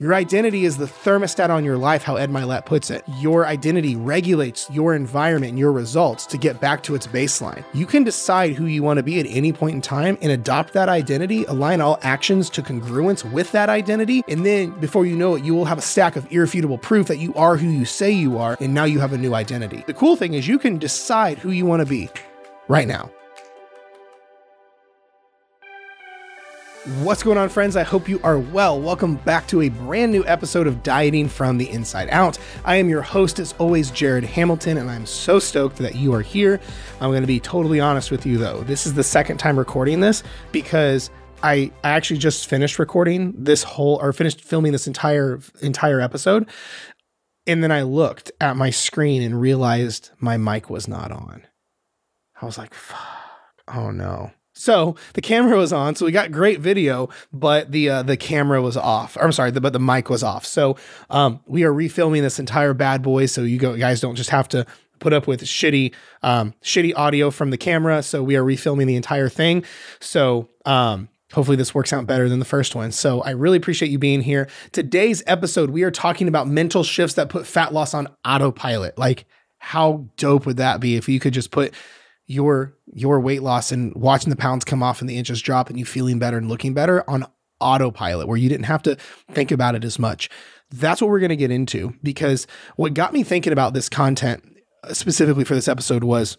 Your identity is the thermostat on your life, how Ed Mylett puts it. Your identity regulates your environment and your results to get back to its baseline. You can decide who you want to be at any point in time and adopt that identity, align all actions to congruence with that identity, and then before you know it, you will have a stack of irrefutable proof that you are who you say you are, and now you have a new identity. The cool thing is you can decide who you want to be right now. What's going on, friends? I hope you are well. Welcome back to a brand new episode of Dieting from the Inside Out. I am your host, as always, Jared Hamilton, and I'm so stoked that you are here. I'm going to be totally honest with you, though. This is the second time recording this because I, actually just finished recording this whole or finished filming this entire entire episode. And then I looked at my screen and realized my mic was not on. I was like, fuck, oh no. So the camera was on, so we got great video, but the uh, the camera was off. I'm sorry, the, but the mic was off. So um, we are refilming this entire bad boy, so you go, guys don't just have to put up with shitty um, shitty audio from the camera. So we are refilming the entire thing. So um, hopefully this works out better than the first one. So I really appreciate you being here. Today's episode, we are talking about mental shifts that put fat loss on autopilot. Like, how dope would that be if you could just put your your weight loss and watching the pounds come off and the inches drop and you feeling better and looking better on autopilot where you didn't have to think about it as much. That's what we're going to get into because what got me thinking about this content uh, specifically for this episode was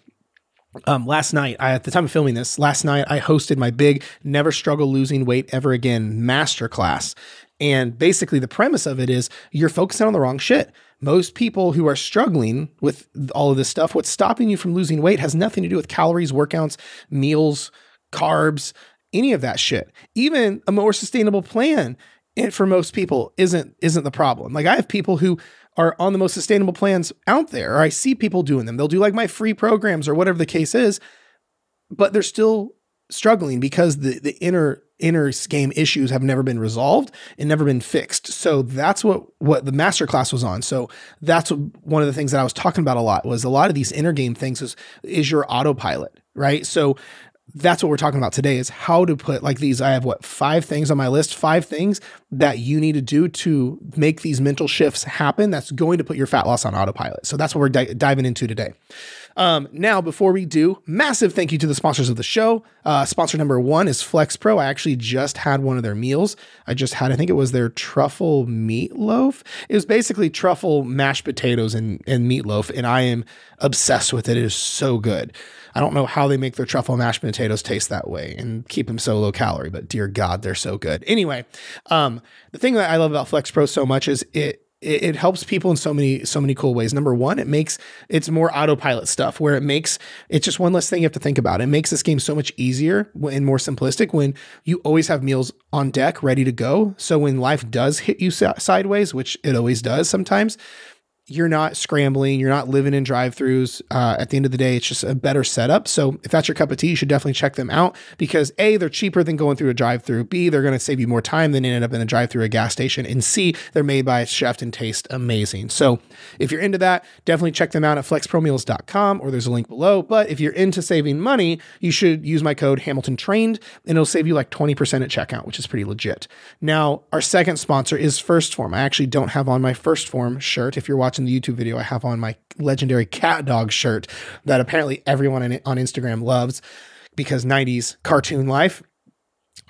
um, last night, I, at the time of filming this, last night I hosted my big Never Struggle Losing Weight Ever Again masterclass. And basically, the premise of it is you're focusing on the wrong shit most people who are struggling with all of this stuff, what's stopping you from losing weight has nothing to do with calories, workouts, meals, carbs, any of that shit. Even a more sustainable plan for most people isn't isn't the problem. Like I have people who are on the most sustainable plans out there, or I see people doing them. They'll do like my free programs or whatever the case is, but they're still struggling because the the inner inner game issues have never been resolved and never been fixed. So that's what what the masterclass was on. So that's one of the things that I was talking about a lot was a lot of these inner game things is is your autopilot, right? So that's what we're talking about today is how to put like these i have what five things on my list five things that you need to do to make these mental shifts happen that's going to put your fat loss on autopilot so that's what we're di- diving into today um, now, before we do, massive thank you to the sponsors of the show. Uh, sponsor number one is Flex Pro. I actually just had one of their meals. I just had, I think it was their truffle meatloaf. It was basically truffle mashed potatoes and, and meatloaf, and I am obsessed with it. It is so good. I don't know how they make their truffle mashed potatoes taste that way and keep them so low calorie, but dear God, they're so good. Anyway, um, the thing that I love about Flex Pro so much is it it, it, helps people in so many so many cool ways. Number one, it makes it's more autopilot stuff where it makes it's just one less thing you have to think about. It makes this game so much easier and more simplistic when you always have meals on deck ready to go. So when life does hit you sideways, which it always does sometimes, you're not scrambling, you're not living in drive-throughs. Uh, at the end of the day, it's just a better setup. So if that's your cup of tea, you should definitely check them out because a they're cheaper than going through a drive-through. B they're going to save you more time than ending up in a drive-through a gas station. And C they're made by a chef and taste amazing. So if you're into that, definitely check them out at flexpromeals.com or there's a link below. But if you're into saving money, you should use my code Hamilton Trained and it'll save you like 20% at checkout, which is pretty legit. Now our second sponsor is 1st Phorm. I actually don't have on my 1st Phorm shirt. If you're watching watching the YouTube video, I have on my legendary cat dog shirt that apparently everyone on Instagram loves because 90s cartoon life.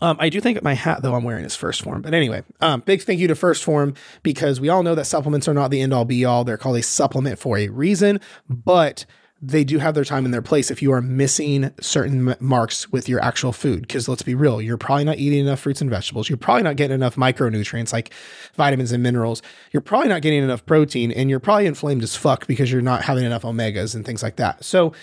Um, I do think my hat though I'm wearing is 1st Phorm. but anyway, um, big thank you to 1st Phorm because we all know that supplements are not the end all be all. They're called a supplement for a reason, but they do have their time and their place if you are missing certain marks with your actual food. Because let's be real, you're probably not eating enough fruits and vegetables. You're probably not getting enough micronutrients like vitamins and minerals. You're probably not getting enough protein, and you're probably inflamed as fuck because you're not having enough omegas and things like that. So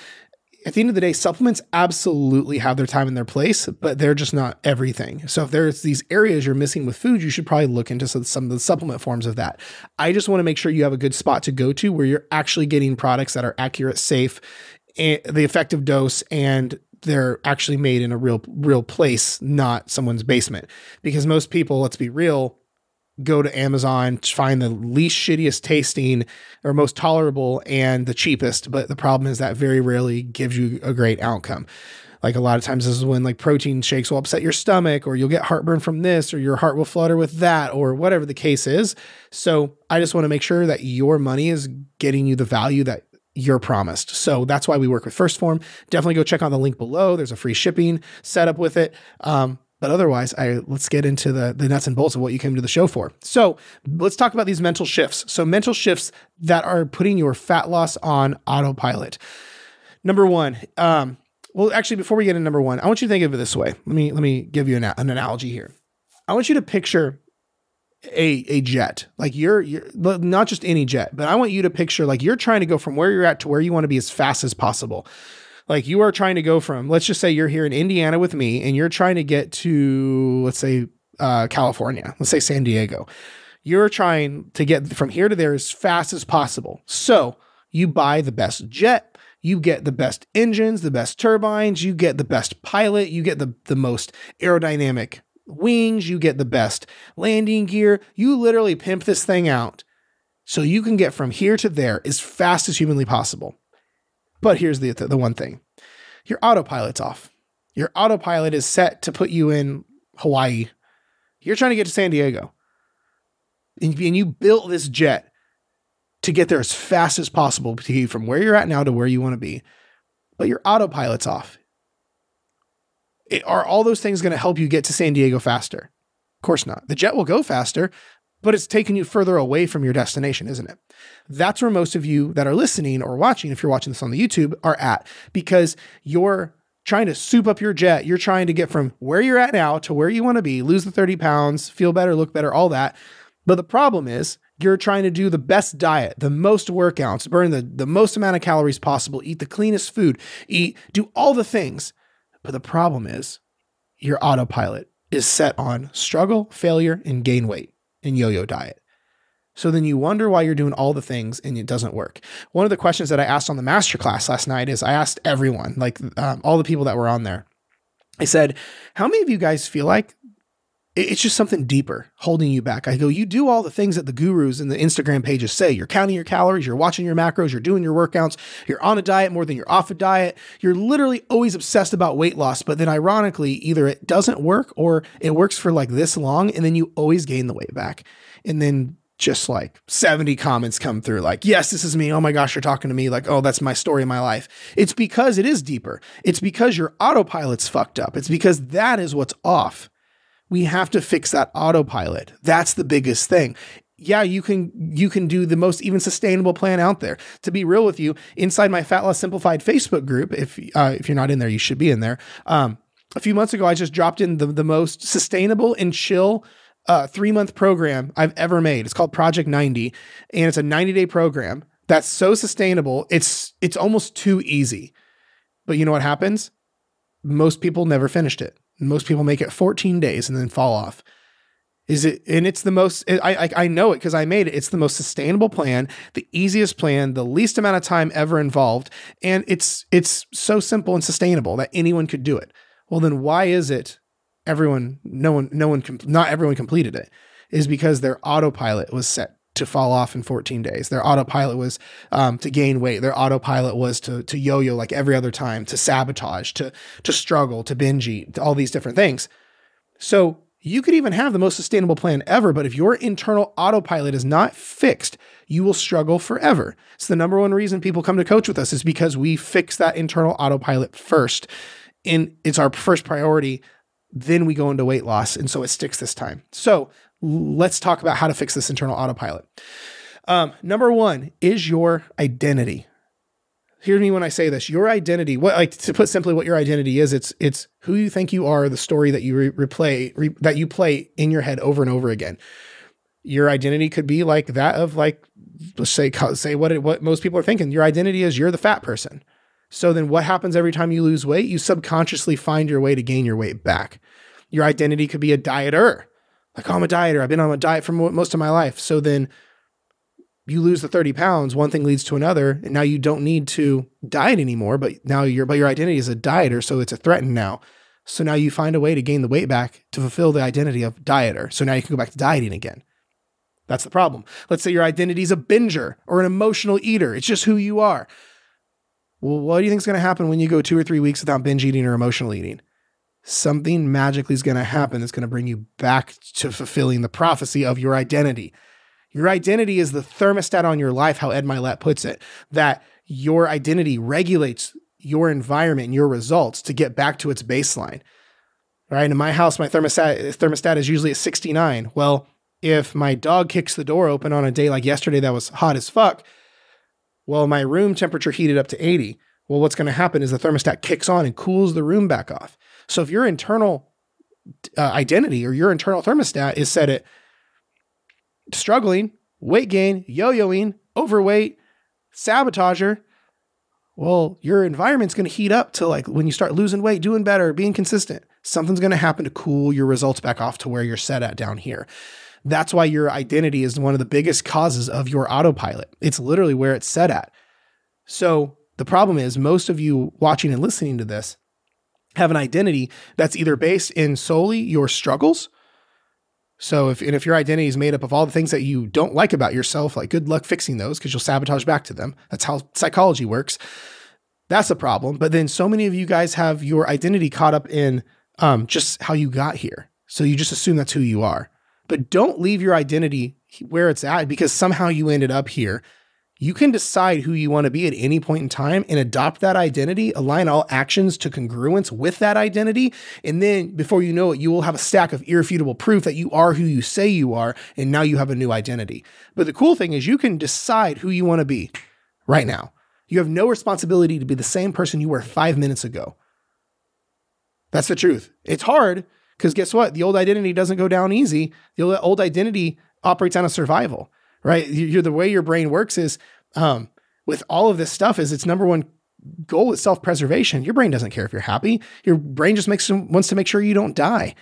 at the end of the day, supplements absolutely have their time and their place, but they're just not everything. So if there's these areas you're missing with food, you should probably look into some of the supplement forms of that. I just want to make sure you have a good spot to go to where you're actually getting products that are accurate, safe, and the effective dose and they're actually made in a real real place, not someone's basement. Because most people, let's be real, go to Amazon, find the least shittiest tasting or most tolerable and the cheapest. But the problem is that very rarely gives you a great outcome. Like a lot of times, this is when like protein shakes will upset your stomach, or you'll get heartburn from this, or your heart will flutter with that, or whatever the case is. So I just want to make sure that your money is getting you the value that you're promised. So that's why we work with 1st Phorm. Definitely go check out the link below. There's a free shipping setup with it. Um, but otherwise, I let's get into the the nuts and bolts of what you came to the show for. So let's talk about these mental shifts. So mental shifts that are putting your fat loss on autopilot. Number one, um, well, actually, before we get into number one, I want you to think of it this way. Let me let me give you an, an analogy here. I want you to picture a a jet, like you're you're not just any jet, but I want you to picture like you're trying to go from where you're at to where you want to be as fast as possible. Like you are trying to go from, let's just say you're here in Indiana with me and you're trying to get to, let's say, uh, California, let's say San Diego. You're trying to get from here to there as fast as possible. So you buy the best jet, you get the best engines, the best turbines, you get the best pilot, you get the, the most aerodynamic wings, you get the best landing gear. You literally pimp this thing out so you can get from here to there as fast as humanly possible. But here's the the one thing: your autopilot's off. Your autopilot is set to put you in Hawaii. You're trying to get to San Diego, and, and you built this jet to get there as fast as possible to get from where you're at now to where you want to be. But your autopilot's off. It, are all those things going to help you get to San Diego faster? Of course not. The jet will go faster, but it's taking you further away from your destination, isn't it? That's where most of you that are listening or watching, if you're watching this on the YouTube, are at because you're trying to soup up your jet. You're trying to get from where you're at now to where you want to be, lose the 30 pounds, feel better, look better, all that. But the problem is, you're trying to do the best diet, the most workouts, burn the, the most amount of calories possible, eat the cleanest food, eat, do all the things. But the problem is, your autopilot is set on struggle, failure, and gain weight and yo yo diet. So then you wonder why you're doing all the things and it doesn't work. One of the questions that I asked on the masterclass last night is I asked everyone, like um, all the people that were on there, I said, How many of you guys feel like it's just something deeper holding you back. I go, you do all the things that the gurus and the Instagram pages say. You're counting your calories, you're watching your macros, you're doing your workouts, you're on a diet more than you're off a diet. You're literally always obsessed about weight loss, but then ironically, either it doesn't work or it works for like this long and then you always gain the weight back. And then just like 70 comments come through like, yes, this is me. Oh my gosh, you're talking to me. Like, oh, that's my story of my life. It's because it is deeper. It's because your autopilot's fucked up. It's because that is what's off we have to fix that autopilot. That's the biggest thing. Yeah, you can you can do the most even sustainable plan out there. To be real with you, inside my Fat Loss Simplified Facebook group, if uh, if you're not in there, you should be in there. Um, a few months ago, I just dropped in the the most sustainable and chill uh, three month program I've ever made. It's called Project 90, and it's a 90 day program that's so sustainable. It's it's almost too easy. But you know what happens? Most people never finished it. Most people make it 14 days and then fall off. Is it? And it's the most. I I, I know it because I made it. It's the most sustainable plan, the easiest plan, the least amount of time ever involved, and it's it's so simple and sustainable that anyone could do it. Well, then why is it everyone? No one. No one. Not everyone completed it. Is because their autopilot was set to fall off in 14 days. Their autopilot was um, to gain weight. Their autopilot was to to yo-yo like every other time, to sabotage, to to struggle, to binge eat, to all these different things. So you could even have the most sustainable plan ever, but if your internal autopilot is not fixed, you will struggle forever. It's the number one reason people come to coach with us is because we fix that internal autopilot first. And it's our first priority. Then we go into weight loss. And so it sticks this time. So let's talk about how to fix this internal autopilot. Um, number one is your identity. Hear me when I say this. Your identity, what like to put simply, what your identity is, it's it's who you think you are, the story that you re- replay re- that you play in your head over and over again. Your identity could be like that of like let's say say what it, what most people are thinking. Your identity is you're the fat person. So then what happens every time you lose weight? You subconsciously find your way to gain your weight back. Your identity could be a dieter like, oh, I'm a dieter. I've been on a diet for most of my life. So then you lose the 30 pounds, one thing leads to another. And now you don't need to diet anymore, but now your but your identity is a dieter. So it's a threat now. So now you find a way to gain the weight back to fulfill the identity of dieter. So now you can go back to dieting again. That's the problem. Let's say your identity is a binger or an emotional eater. It's just who you are. Well, what do you think is going to happen when you go two or three weeks without binge eating or emotional eating? Something magically is going to happen that's going to bring you back to fulfilling the prophecy of your identity. Your identity is the thermostat on your life, how Ed Mylett puts it, that your identity regulates your environment and your results to get back to its baseline. Right? In my house, my thermostat thermostat is usually at 69. Well, if my dog kicks the door open on a day like yesterday that was hot as fuck, well, my room temperature heated up to 80. Well, what's going to happen is the thermostat kicks on and cools the room back off. So if your internal uh, identity or your internal thermostat is set at struggling, weight gain, yo-yoing, overweight, sabotager, well, your environment's going to heat up to like when you start losing weight, doing better, being consistent. Something's going to happen to cool your results back off to where you're set at down here. That's why your identity is one of the biggest causes of your autopilot. It's literally where it's set at. So the problem is, most of you watching and listening to this have an identity that's either based in solely your struggles. So if and if your identity is made up of all the things that you don't like about yourself, like good luck fixing those because you'll sabotage back to them. That's how psychology works. That's a problem. But then so many of you guys have your identity caught up in um, just how you got here. So you just assume that's who you are. But don't leave your identity where it's at because somehow you ended up here. You can decide who you want to be at any point in time and adopt that identity, align all actions to congruence with that identity. And then before you know it, you will have a stack of irrefutable proof that you are who you say you are. And now you have a new identity. But the cool thing is you can decide who you want to be right now. You have no responsibility to be the same person you were five minutes ago. That's the truth. It's hard because guess what? The old identity doesn't go down easy. The old identity operates on a survival, right? You're, the way your brain works is um, with all of this stuff is its number one goal is self-preservation. Your brain doesn't care if you're happy. Your brain just makes wants to make sure you don't die.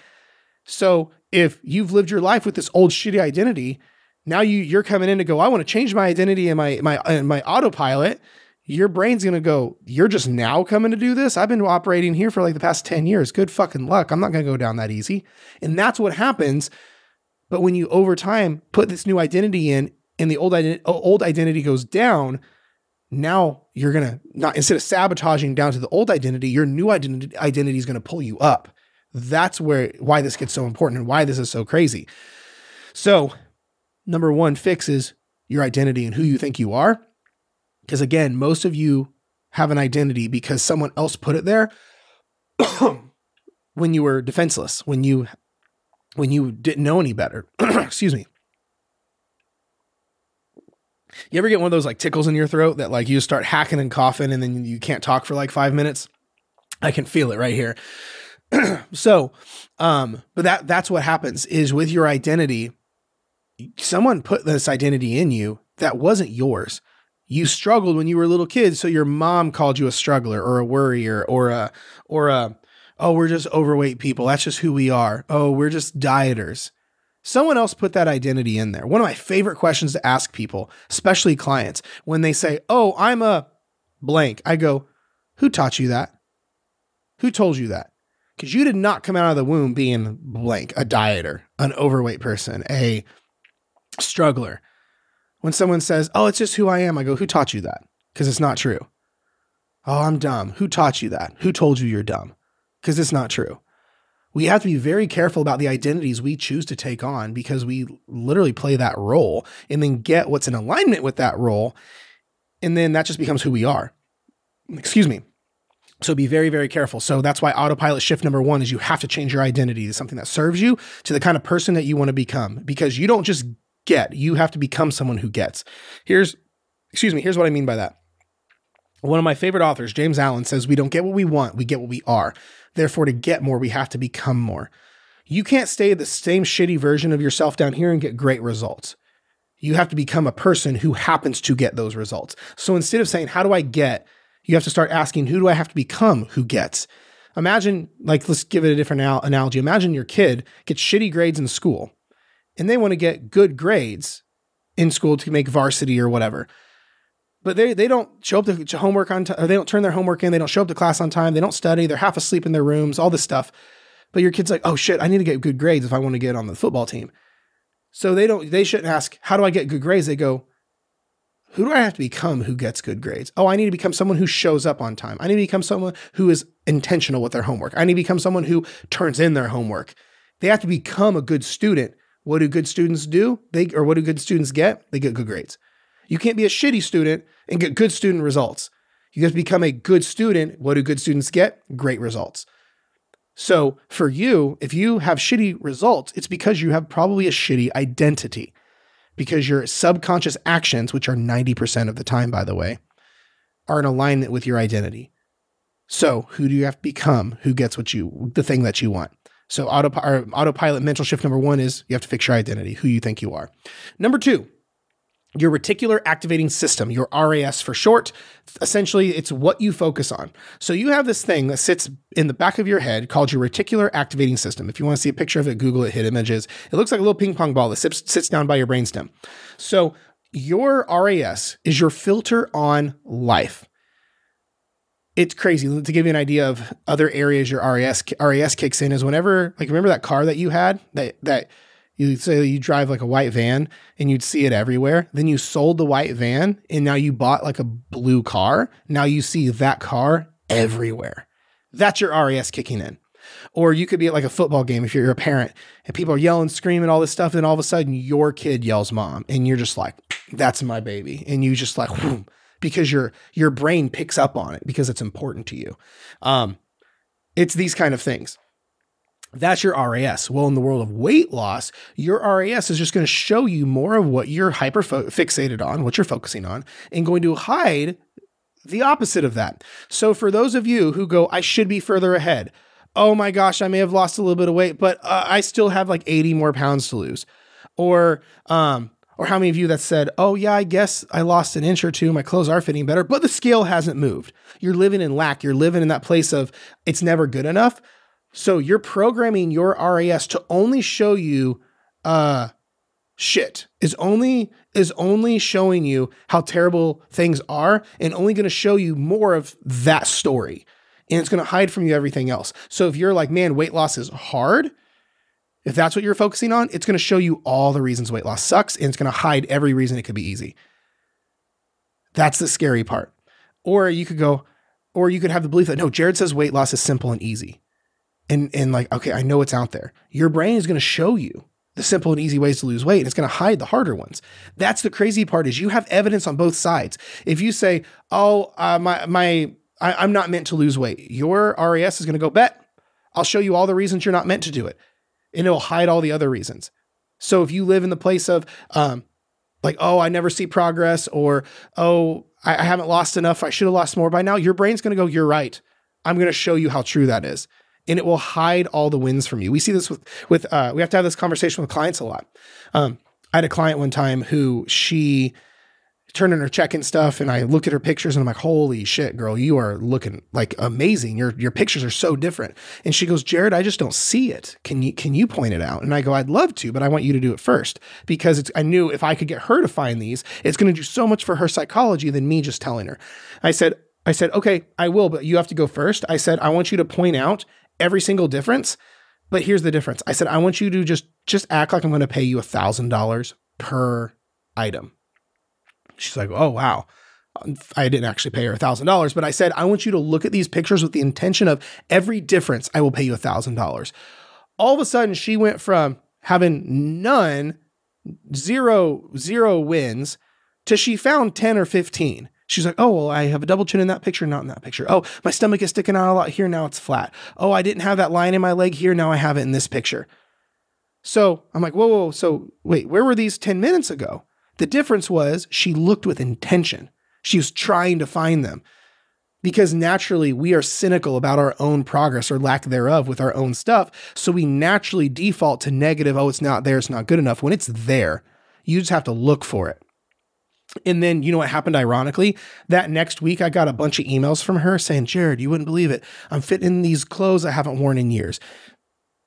So if you've lived your life with this old shitty identity, now you you're coming in to go, I want to change my identity and my my and my autopilot your brain's to go, You're just now coming to do this? I've been operating here for like the past 10 years. Good fucking luck. I'm not to go down that easy. And that's what happens. But when you over time put this new identity in and the old, old identity goes down, now you're going to not, instead of sabotaging down to the old identity, your new identity, identity is going to pull you up. That's where, why this gets so important and why this is so crazy. So, number one fixes your identity and who you think you are because again, most of you have an identity because someone else put it there when you were defenseless, when you when you didn't know any better. Excuse me. You ever get one of those like tickles in your throat that like you start hacking and coughing and then you can't talk for like 5 minutes? I can feel it right here. so, um but that that's what happens is with your identity someone put this identity in you that wasn't yours you struggled when you were a little kid so your mom called you a struggler or a worrier or a or a oh we're just overweight people that's just who we are oh we're just dieters someone else put that identity in there one of my favorite questions to ask people especially clients when they say oh i'm a blank i go who taught you that who told you that because you did not come out of the womb being blank a dieter an overweight person a struggler when someone says, Oh, it's just who I am, I go, Who taught you that? Because it's not true. Oh, I'm dumb. Who taught you that? Who told you you're dumb? Because it's not true. We have to be very careful about the identities we choose to take on because we literally play that role and then get what's in alignment with that role. And then that just becomes who we are. Excuse me. So be very, very careful. So that's why autopilot shift number one is you have to change your identity to something that serves you to the kind of person that you want to become because you don't just get. You have to become someone who gets. Here's, excuse me, here's what I mean by that. One of my favorite authors, James Allen, says, We don't get what we want, we get what we are. Therefore, to get more, we have to become more. You can't stay the same shitty version of yourself down here and get great results. You have to become a person who happens to get those results. So instead of saying, How do I get? You have to start asking, Who do I have to become who gets? Imagine, like, let's give it a different analogy. Imagine your kid gets shitty grades in school and they want to get good grades in school to make varsity or whatever. But they, they don't show up to homework on time, they don't turn their homework in, they don't show up to class on time, they don't study, they're half asleep in their rooms, all this stuff. But your kid's like, oh shit, I need to get good grades if I want to get on the football team. So they don't they shouldn't ask, how do I get good grades? They go, who do I have to become who gets good grades? Oh, I need to become someone who shows up on time. I need to become someone who is intentional with their homework. I need to become someone who turns in their homework. They have to become a good student. What do good students do? They or what do good students get? They get good grades. You can't be a shitty student and get good student results. You have to become a good student. What do good students get? Great results. So for you, if you have shitty results, it's because you have probably a shitty identity because your subconscious actions, which are 90% of the time, by the way, are in alignment with your identity. So, who do you have to become? Who gets what you, the thing that you want? So, auto, autopilot mental shift number one is you have to fix your identity, who you think you are. Number two, your reticular activating system, your RAS for short. Essentially, it's what you focus on. So you have this thing that sits in the back of your head called your reticular activating system. If you want to see a picture of it, Google it, hit images. It looks like a little ping pong ball that sits, sits down by your brainstem. So your RAS is your filter on life. It's crazy. To give you an idea of other areas your RAS RAS kicks in is whenever, like, remember that car that you had that that you say you drive like a white van and you'd see it everywhere. Then you sold the white van and now you bought like a blue car. Now you see that car everywhere. That's your RAS kicking in. Or you could be at like a football game if you're a parent and people are yelling, screaming, all this stuff. Then all of a sudden your kid yells mom and you're just like, that's my baby. And you just like, whoom, because your your brain picks up on it because it's important to you. Um, it's these kind of things. That's your RAS. Well, in the world of weight loss, your RAS is just going to show you more of what you're hyper fixated on, what you're focusing on, and going to hide the opposite of that. So, for those of you who go, I should be further ahead. Oh my gosh, I may have lost a little bit of weight, but uh, I still have like 80 more pounds to lose. Or, um, or how many of you that said, Oh, yeah, I guess I lost an inch or two. My clothes are fitting better, but the scale hasn't moved. You're living in lack. You're living in that place of it's never good enough. So you're programming your RAS to only show you uh shit. Is only is only showing you how terrible things are and only going to show you more of that story. And it's going to hide from you everything else. So if you're like, man, weight loss is hard, if that's what you're focusing on, it's going to show you all the reasons weight loss sucks and it's going to hide every reason it could be easy. That's the scary part. Or you could go, or you could have the belief that no, Jared says weight loss is simple and easy and and like okay i know it's out there. Your brain is going to show you the simple and easy ways to lose weight and it's going to hide the harder ones. That's the crazy part is you have evidence on both sides. If you say oh uh, my my I, i'm not meant to lose weight your ras is going to go bet i'll show you all the reasons you're not meant to do it and it'll hide all the other reasons. So if you live in the place of um, like oh i never see progress or oh I, I haven't lost enough i should have lost more by now your brain's going to go you're right. I'm going to show you how true that is and it will hide all the wins from you. We see this with with uh, we have to have this conversation with clients a lot. Um, I had a client one time who she turned in her check and stuff, and I looked at her pictures and I'm like, "Holy shit, girl, you are looking like amazing. Your your pictures are so different." And she goes, "Jared, I just don't see it. Can you can you point it out?" And I go, "I'd love to, but I want you to do it first because I knew if I could get her to find these, it's going to do so much for her psychology than me just telling her." I said, I said, okay, I will, but you have to go first. I said, I want you to point out every single difference. But here's the difference. I said, I want you to just just act like I'm going to pay you a thousand dollars per item. She's like, oh wow. I didn't actually pay her a thousand dollars, but I said, I want you to look at these pictures with the intention of every difference, I will pay you a thousand dollars. All of a sudden, she went from having none, zero, zero wins to she found 10 or 15. She's like, oh, well, I have a double chin in that picture, not in that picture. Oh, my stomach is sticking out a lot here. Now it's flat. Oh, I didn't have that line in my leg here. Now I have it in this picture. So I'm like, whoa, whoa. So wait, where were these 10 minutes ago? The difference was she looked with intention. She was trying to find them because naturally we are cynical about our own progress or lack thereof with our own stuff. So we naturally default to negative. Oh, it's not there. It's not good enough. When it's there, you just have to look for it. And then, you know what happened ironically? That next week, I got a bunch of emails from her saying, Jared, you wouldn't believe it. I'm fitting in these clothes I haven't worn in years.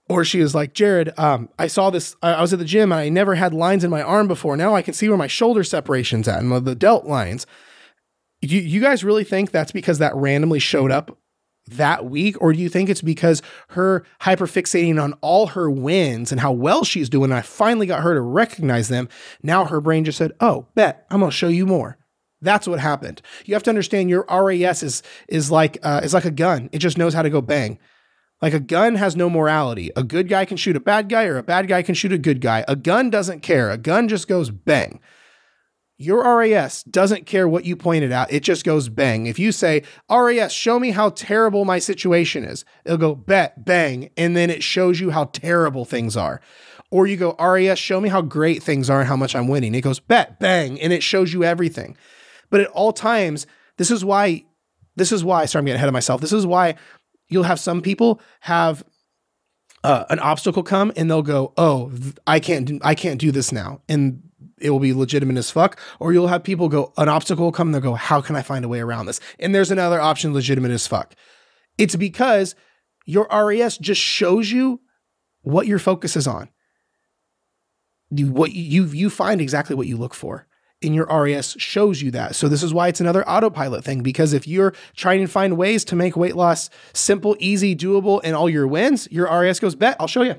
Or she was like, Jared, um, I saw this. I was at the gym and I never had lines in my arm before. Now I can see where my shoulder separation's at and the delt lines. You, you guys really think that's because that randomly showed up that week? Or do you think it's because her hyperfixating on all her wins and how well she's doing? I finally got her to recognize them. Now her brain just said, Oh, bet, I'm to show you more. That's what happened. You have to understand your RAS is is like uh, is like a gun. It just knows how to go bang. Like a gun has no morality. A good guy can shoot a bad guy, or a bad guy can shoot a good guy. A gun doesn't care. A gun just goes bang. Your RAS doesn't care what you pointed out. It just goes bang. If you say, RAS, show me how terrible my situation is, it'll go bet, bang, and then it shows you how terrible things are. Or you go, RAS, show me how great things are and how much I'm winning. It goes bet, bang, and it shows you everything. But at all times, this is why, this is why, sorry, I'm getting ahead of myself. This is why you'll have some people have uh, an obstacle come and they'll go, "Oh, I can't, do, I can't do this now," and it will be legitimate as fuck. Or you'll have people go, an obstacle will come, and they'll go, "How can I find a way around this?" And there's another option, legitimate as fuck. It's because your RAS just shows you what your focus is on. You, what you you find exactly what you look for in your RAS shows you that. So this is why it's another autopilot thing because if you're trying to find ways to make weight loss simple, easy, doable and all your wins, your RAS goes bet, I'll show you.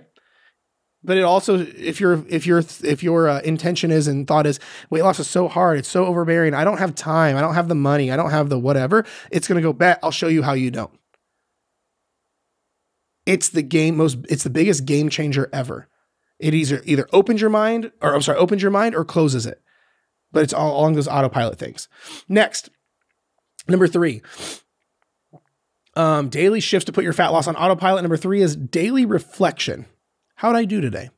But it also if your if your if your uh, intention is and thought is weight loss is so hard, it's so overbearing, I don't have time, I don't have the money, I don't have the whatever, it's going to go bet, I'll show you how you don't. It's the game most it's the biggest game changer ever. It either either opens your mind or I'm sorry, opens your mind or closes it but it's all along those autopilot things. Next, number three, um, daily shifts to put your fat loss on autopilot. Number three is daily reflection. How did I do today?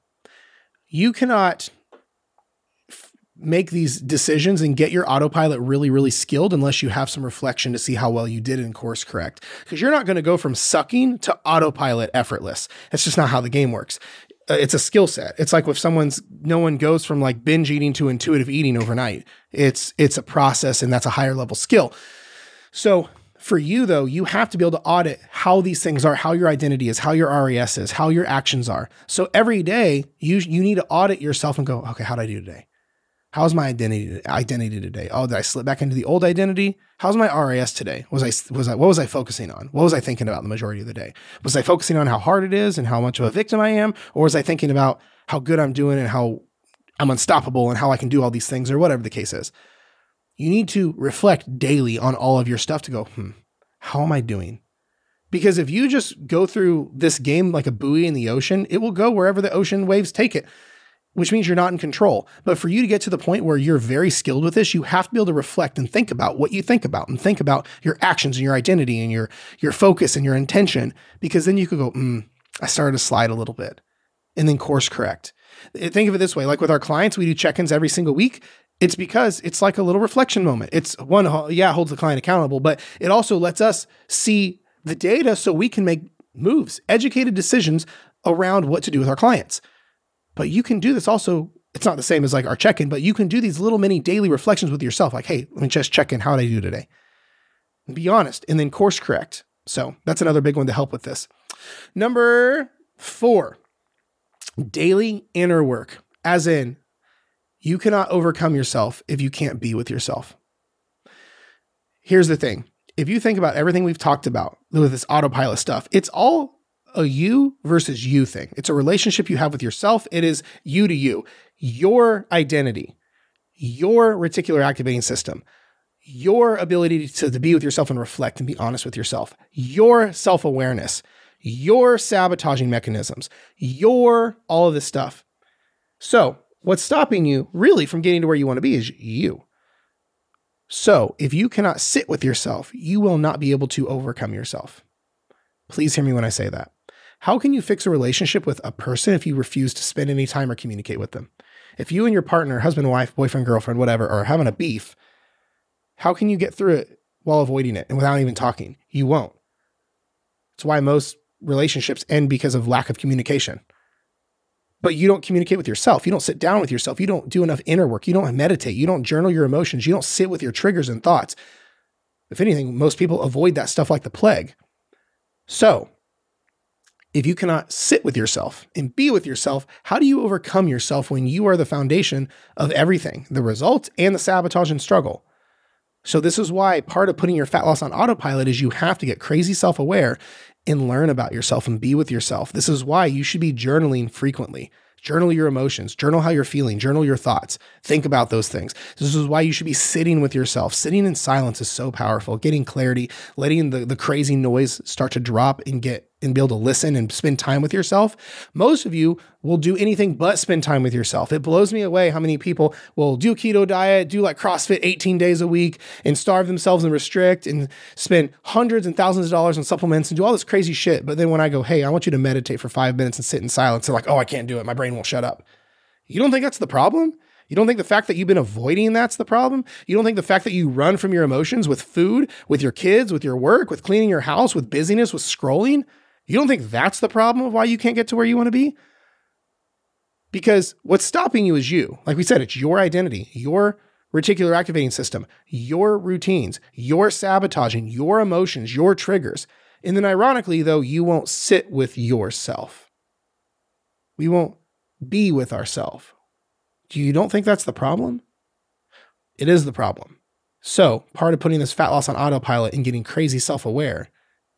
You cannot f- make these decisions and get your autopilot really, really skilled unless you have some reflection to see how well you did in course correct. Because you're not going to go from sucking to autopilot effortless. That's just not how the game works. Uh, it's a skill set. It's like if someone's no one goes from like binge eating to intuitive eating overnight. It's it's a process and that's a higher level skill. So for you though, you have to be able to audit how these things are, how your identity is, how your RAS is, how your actions are. So every day you you need to audit yourself and go, okay, how did I do today? How's my identity identity today? Oh, did I slip back into the old identity? How's my RAS today? Was I was I what was I focusing on? What was I thinking about the majority of the day? Was I focusing on how hard it is and how much of a victim I am, or was I thinking about how good I'm doing and how I'm unstoppable and how I can do all these things or whatever the case is? You need to reflect daily on all of your stuff to go, hmm, how am I doing? Because if you just go through this game like a buoy in the ocean, it will go wherever the ocean waves take it which means you're not in control. But for you to get to the point where you're very skilled with this, you have to be able to reflect and think about what you think about and think about your actions and your identity and your your focus and your intention because then you could go, mm, I started to slide a little bit and then course correct. Think of it this way, like with our clients, we do check-ins every single week. It's because it's like a little reflection moment. It's one, yeah, holds the client accountable, but it also lets us see the data so we can make moves, educated decisions around what to do with our clients. But you can do this also. It's not the same as like our check in, but you can do these little mini daily reflections with yourself. Like, hey, let me just check in. How did I do today? And be honest and then course correct. So that's another big one to help with this. Number four, daily inner work, as in, you cannot overcome yourself if you can't be with yourself. Here's the thing if you think about everything we've talked about with this autopilot stuff, it's all a you versus you thing. It's a relationship you have with yourself. It is you to you, your identity, your reticular activating system, your ability to, to be with yourself and reflect and be honest with yourself, your self awareness, your sabotaging mechanisms, your all of this stuff. So, what's stopping you really from getting to where you want to be is you. So, if you cannot sit with yourself, you will not be able to overcome yourself. Please hear me when I say that. How can you fix a relationship with a person if you refuse to spend any time or communicate with them? If you and your partner, husband, wife, boyfriend, girlfriend, whatever, are having a beef, how can you get through it while avoiding it and without even talking? You won't. It's why most relationships end because of lack of communication. But you don't communicate with yourself. You don't sit down with yourself. You don't do enough inner work. You don't meditate. You don't journal your emotions. You don't sit with your triggers and thoughts. If anything, most people avoid that stuff like the plague. So, if you cannot sit with yourself and be with yourself, how do you overcome yourself when you are the foundation of everything, the result and the sabotage and struggle? So, this is why part of putting your fat loss on autopilot is you have to get crazy self aware and learn about yourself and be with yourself. This is why you should be journaling frequently. Journal your emotions, journal how you're feeling, journal your thoughts. Think about those things. This is why you should be sitting with yourself. Sitting in silence is so powerful, getting clarity, letting the, the crazy noise start to drop and get and be able to listen and spend time with yourself. Most of you will do anything but spend time with yourself. It blows me away how many people will do keto diet, do like CrossFit 18 days a week and starve themselves and restrict and spend hundreds and thousands of dollars on supplements and do all this crazy shit. But then when I go, hey, I want you to meditate for five minutes and sit in silence, they're like, oh, I can't do it. My brain won't shut up. You don't think that's the problem? You don't think the fact that you've been avoiding that's the problem? You don't think the fact that you run from your emotions with food, with your kids, with your work, with cleaning your house, with busyness, with scrolling? You don't think that's the problem of why you can't get to where you want to be? Because what's stopping you is you. Like we said, it's your identity, your reticular activating system, your routines, your sabotaging, your emotions, your triggers. And then, ironically, though, you won't sit with yourself. We won't be with ourselves. Do you don't think that's the problem? It is the problem. So, part of putting this fat loss on autopilot and getting crazy self aware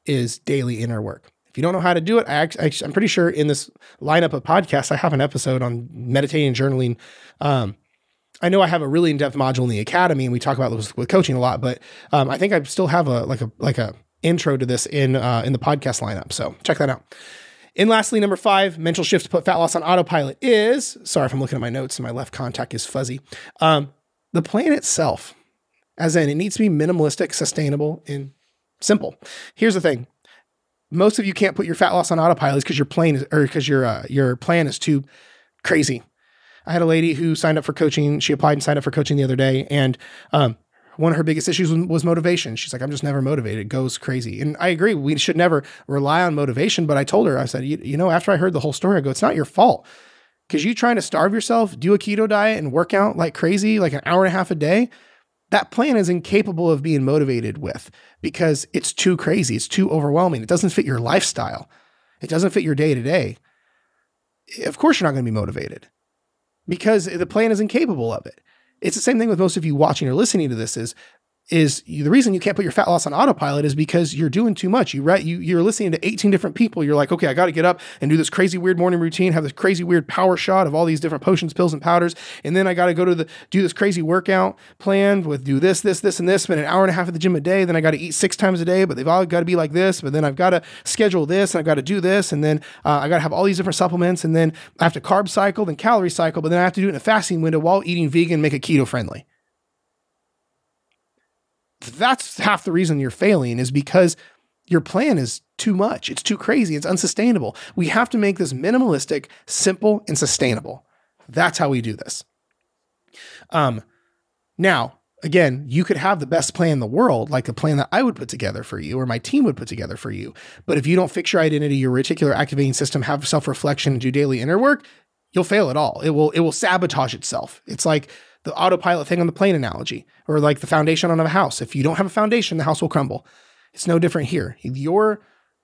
is daily inner work. If you don't know how to do it, I, am pretty sure in this lineup of podcasts, I have an episode on meditating and journaling. Um, I know I have a really in-depth module in the academy, and we talk about this with coaching a lot. But um, I think I still have a like a like a intro to this in uh, in the podcast lineup. So check that out. And lastly, number five, mental shift to put fat loss on autopilot is sorry if I'm looking at my notes and my left contact is fuzzy. Um, the plan itself, as in it needs to be minimalistic, sustainable, and simple. Here's the thing most of you can't put your fat loss on autopilot because your plane is, or because your uh, your plan is too crazy. I had a lady who signed up for coaching. She applied and signed up for coaching the other day, and um, one of her biggest issues was motivation. She's like, I'm just never motivated. It goes crazy. And I agree. We should never rely on motivation. But I told her, I said, you, you know, after I heard the whole story, I go, it's not your fault. Because you trying to starve yourself, do a keto diet, and work out like crazy, like an hour and a half a day, that plan is incapable of being motivated with because it's too crazy. It's too overwhelming. It doesn't fit your lifestyle. It doesn't fit your day to day. Of course, you're not going to be motivated because the plan is incapable of it. It's the same thing with most of you watching or listening to this is is the reason you can't put your fat loss on autopilot is because you're doing too much. You right, you you're listening to 18 different people. You're like, okay, I got to get up and do this crazy weird morning routine, have this crazy weird power shot of all these different potions, pills, and powders, and then I got to go to the do this crazy workout plan with do this, this, this, and this. Spend an hour and a half at the gym a day. Then I got to eat six times a day, but they've all got to be like this. But then I've got to schedule this, and I've got to do this, and then uh, I got to have all these different supplements, and then I have to carb cycle, then calorie cycle, but then I have to do it in a fasting window while eating vegan, make it keto friendly that's half the reason you're failing is because your plan is too much. It's too crazy. It's unsustainable. We have to make this minimalistic, simple, and sustainable. That's how we do this. Um, now, again, you could have the best plan in the world, like a plan that I would put together for you or my team would put together for you. But if you don't fix your identity, your reticular activating system, have self reflection, and do daily inner work, you'll fail at all. It will it will sabotage itself. It's like the autopilot thing on the plane analogy, or like the foundation on a house. If you don't have a foundation, the house will crumble. It's no different here. Your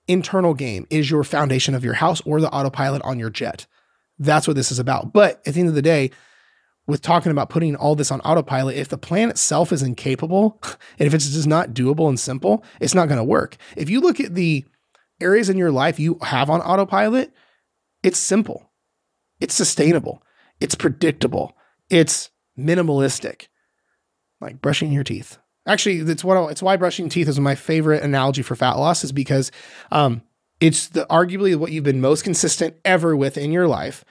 internal game is your foundation of your house or the autopilot on your jet. That's what this is about. But at the end of the day, with talking about putting all this on autopilot, if the plan itself is incapable and if it's just not doable and simple, it's not going to work. If you look at the areas in your life you have on autopilot, it's simple, it's sustainable, it's predictable, it's minimalistic, like brushing your teeth. Actually, it's what it's why brushing teeth is my favorite analogy for fat loss is because um, it's the arguably what you've been most consistent ever with in your life.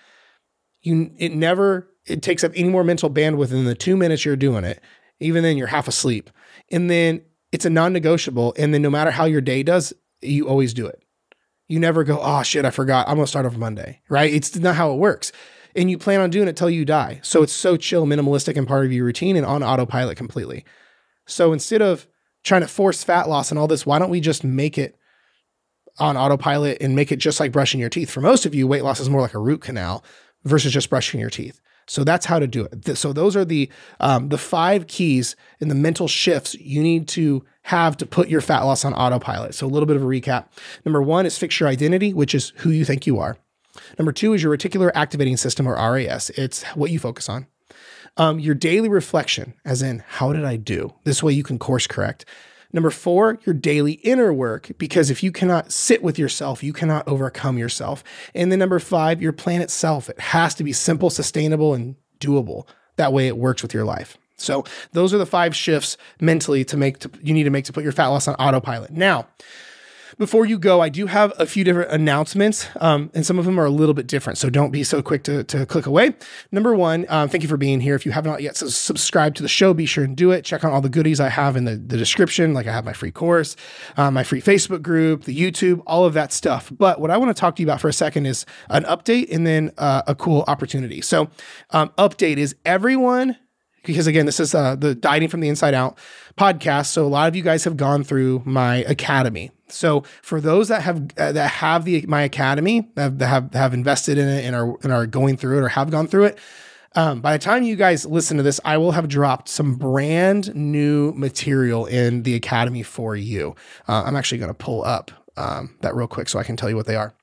You it never it takes up any more mental bandwidth in the two minutes you're doing it. Even then, you're half asleep, and then it's a non-negotiable. And then no matter how your day does, you always do it. You never go, oh shit, I forgot. I'm gonna start over Monday, right? It's not how it works and you plan on doing it till you die. So it's so chill, minimalistic, and part of your routine and on autopilot completely. So instead of trying to force fat loss and all this, why don't we just make it on autopilot and make it just like brushing your teeth? For most of you, weight loss is more like a root canal versus just brushing your teeth. So that's how to do it. So those are the um, the five keys and the mental shifts you need to have to put your fat loss on autopilot. So a little bit of a recap. Number one is fix your identity, which is who you think you are. Number two is your reticular activating system or RAS. It's what you focus on. Um, your daily reflection, as in, how did I do? This way you can course correct. Number four, your daily inner work, because if you cannot sit with yourself, you cannot overcome yourself. And then number five, your plan itself. It has to be simple, sustainable, and doable. That way it works with your life. So those are the five shifts mentally to make to, you need to make to put your fat loss on autopilot. Now, before you go, I do have a few different announcements, um, and some of them are a little bit different. So don't be so quick to, to click away. Number one, um, thank you for being here. If you have not yet subscribed to the show, be sure and do it. Check out all the goodies I have in the, the description. Like I have my free course, uh, my free Facebook group, the YouTube, all of that stuff. But what I want to talk to you about for a second is an update and then uh, a cool opportunity. So, um, update is everyone because again, this is uh, the Dieting from the Inside Out podcast. So a lot of you guys have gone through my academy. So for those that have uh, that have the my academy that have have invested in it and are and are going through it or have gone through it, um, by the time you guys listen to this, I will have dropped some brand new material in the academy for you. Uh, I'm actually going to pull up um, that real quick so I can tell you what they are.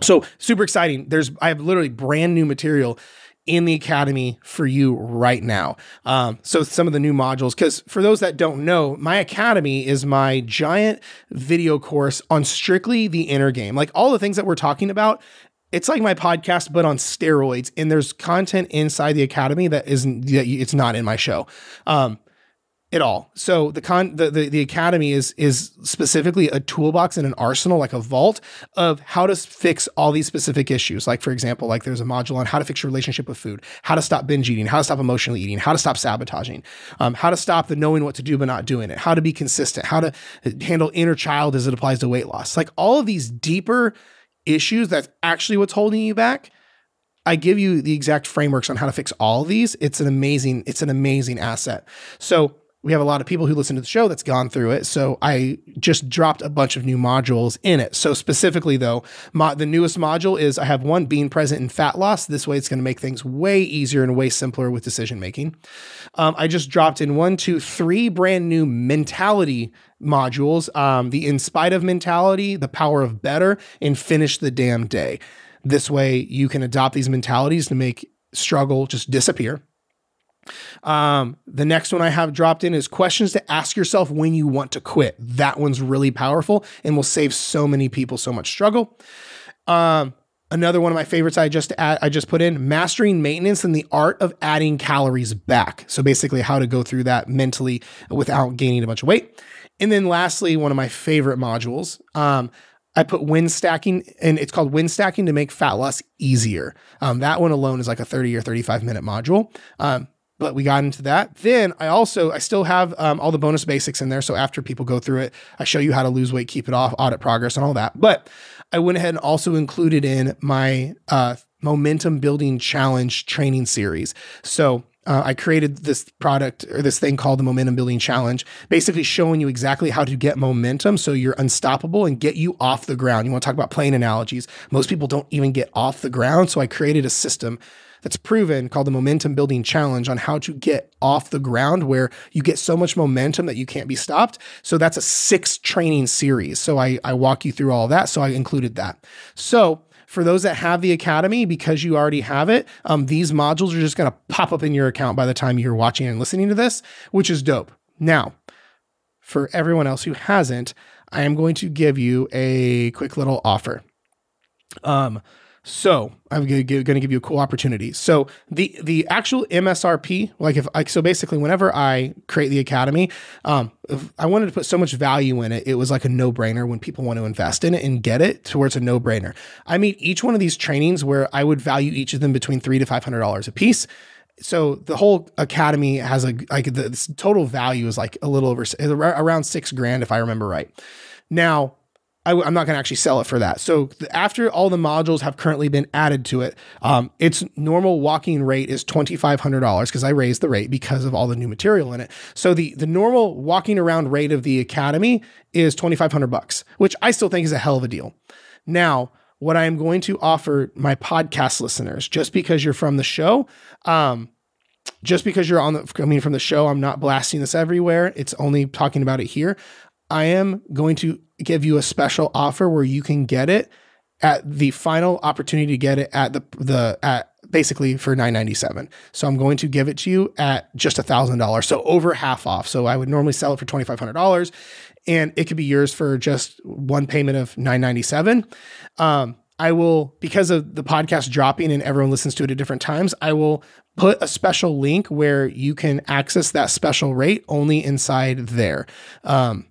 So super exciting. There's I have literally brand new material in the academy for you right now. Um, so some of the new modules, because for those that don't know, my academy is my giant video course on strictly the inner game. Like all the things that we're talking about, it's like my podcast, but on steroids. And there's content inside the academy that isn't that it's not in my show. Um, at all. So the con the, the, the academy is is specifically a toolbox and an arsenal, like a vault of how to fix all these specific issues. Like for example, like there's a module on how to fix your relationship with food, how to stop binge eating, how to stop emotionally eating, how to stop sabotaging, um, how to stop the knowing what to do but not doing it, how to be consistent, how to handle inner child as it applies to weight loss. Like all of these deeper issues that's actually what's holding you back. I give you the exact frameworks on how to fix all these. It's an amazing, it's an amazing asset. So we have a lot of people who listen to the show that's gone through it. So I just dropped a bunch of new modules in it. So specifically though, mo- the newest module is I have one being present in fat loss. This way it's going to make things way easier and way simpler with decision making. Um, I just dropped in one, two, three brand new mentality modules. Um, the in spite of mentality, the power of better, and finish the damn day. This way you can adopt these mentalities to make struggle just disappear um, the next one I have dropped in is questions to ask yourself when you want to quit. That one's really powerful and will save so many people so much struggle. Um, another one of my favorites I just add, I just put in mastering maintenance and the art of adding calories back. So basically, how to go through that mentally without gaining a bunch of weight. And then lastly, one of my favorite modules. Um, I put win stacking, and it's called win stacking to make fat loss easier. Um, that one alone is like a 30 or 35 minute module. Um, but we got into that. Then I also I still have um, all the bonus basics in there. So after people go through it, I show you how to lose weight, keep it off, audit progress, and all that. But I went ahead and also included in my uh, momentum building challenge training series. So uh, I created this product or this thing called the Momentum Building Challenge, basically showing you exactly how to get momentum so you're unstoppable and get you off the ground. You want to talk about plane analogies. Most people don't even get off the ground. So I created a system that's proven called the Momentum Building Challenge on how to get off the ground where you get so much momentum that you can't be stopped. So that's a six training series. So I, I walk you through all that. So I included that. So for those that have the academy, because you already have it, um, these modules are just going to pop up in your account by the time you're watching and listening to this, which is dope. Now, for everyone else who hasn't, I am going to give you a quick little offer. Um, so I'm going to give you a cool opportunity. So the the actual MSRP, like if like so basically, whenever I create the academy, um, I wanted to put so much value in it, it was like a no brainer when people want to invest in it and get it to where it's a no brainer. I mean, each one of these trainings where I would value each of them between three to five hundred dollars a piece so the whole academy has a like the total value is like a little over around six grand if I remember right. Now I, am not going to actually sell it for that. So after all the modules have currently been added to it, um, its normal walking rate is twenty five hundred dollars because I raised the rate because of all the new material in it. So the the normal walking around rate of the academy is twenty five hundred bucks, which I still think is a hell of a deal. Now, what I am going to offer my podcast listeners, just because you're from the show, um, just because you're on the coming from the show, I'm not blasting this everywhere. It's only talking about it here. I am going to give you a special offer where you can get it at the final opportunity to get it at the the at basically for 997 so i'm going to give it to you at just a thousand dollars. So over half off. So i would normally sell it for $2500 and it could be yours for just one payment of 997 um, I will, because of the podcast dropping and everyone listens to it at different times, I will put a special link where you can access that special rate only inside there. Um,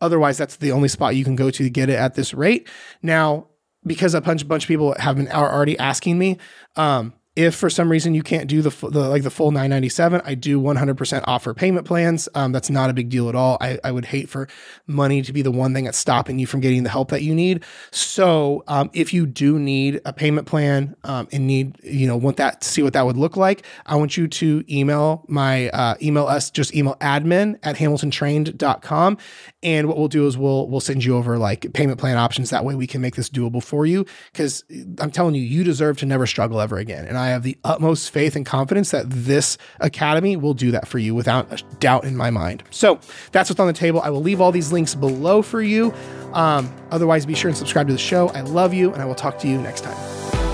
otherwise, that's the only spot you can go to to get it at this rate. Now, because a bunch, bunch of people have been already asking me, um, if for some reason you can't do the, the like the full 997 i do 100% offer payment plans. Um, that's not a big deal at all. I, I would hate for money to be the one thing that's stopping you from getting the help that you need. So um, if you do need a payment plan um, and need you know want that to see what that would look like i want you to email my uh, email us just email admin at hamiltontrained.com and what we'll do is we'll we'll send you over like payment plan options. That way we can make this doable for you. Because i'm telling you you deserve to never struggle ever again. And i I have the utmost faith and confidence that this academy will do that for you without a doubt in my mind. So that's what's on the table. I will leave all these links below for you. Um, otherwise, be sure and subscribe to the show. I love you, and I will talk to you next time.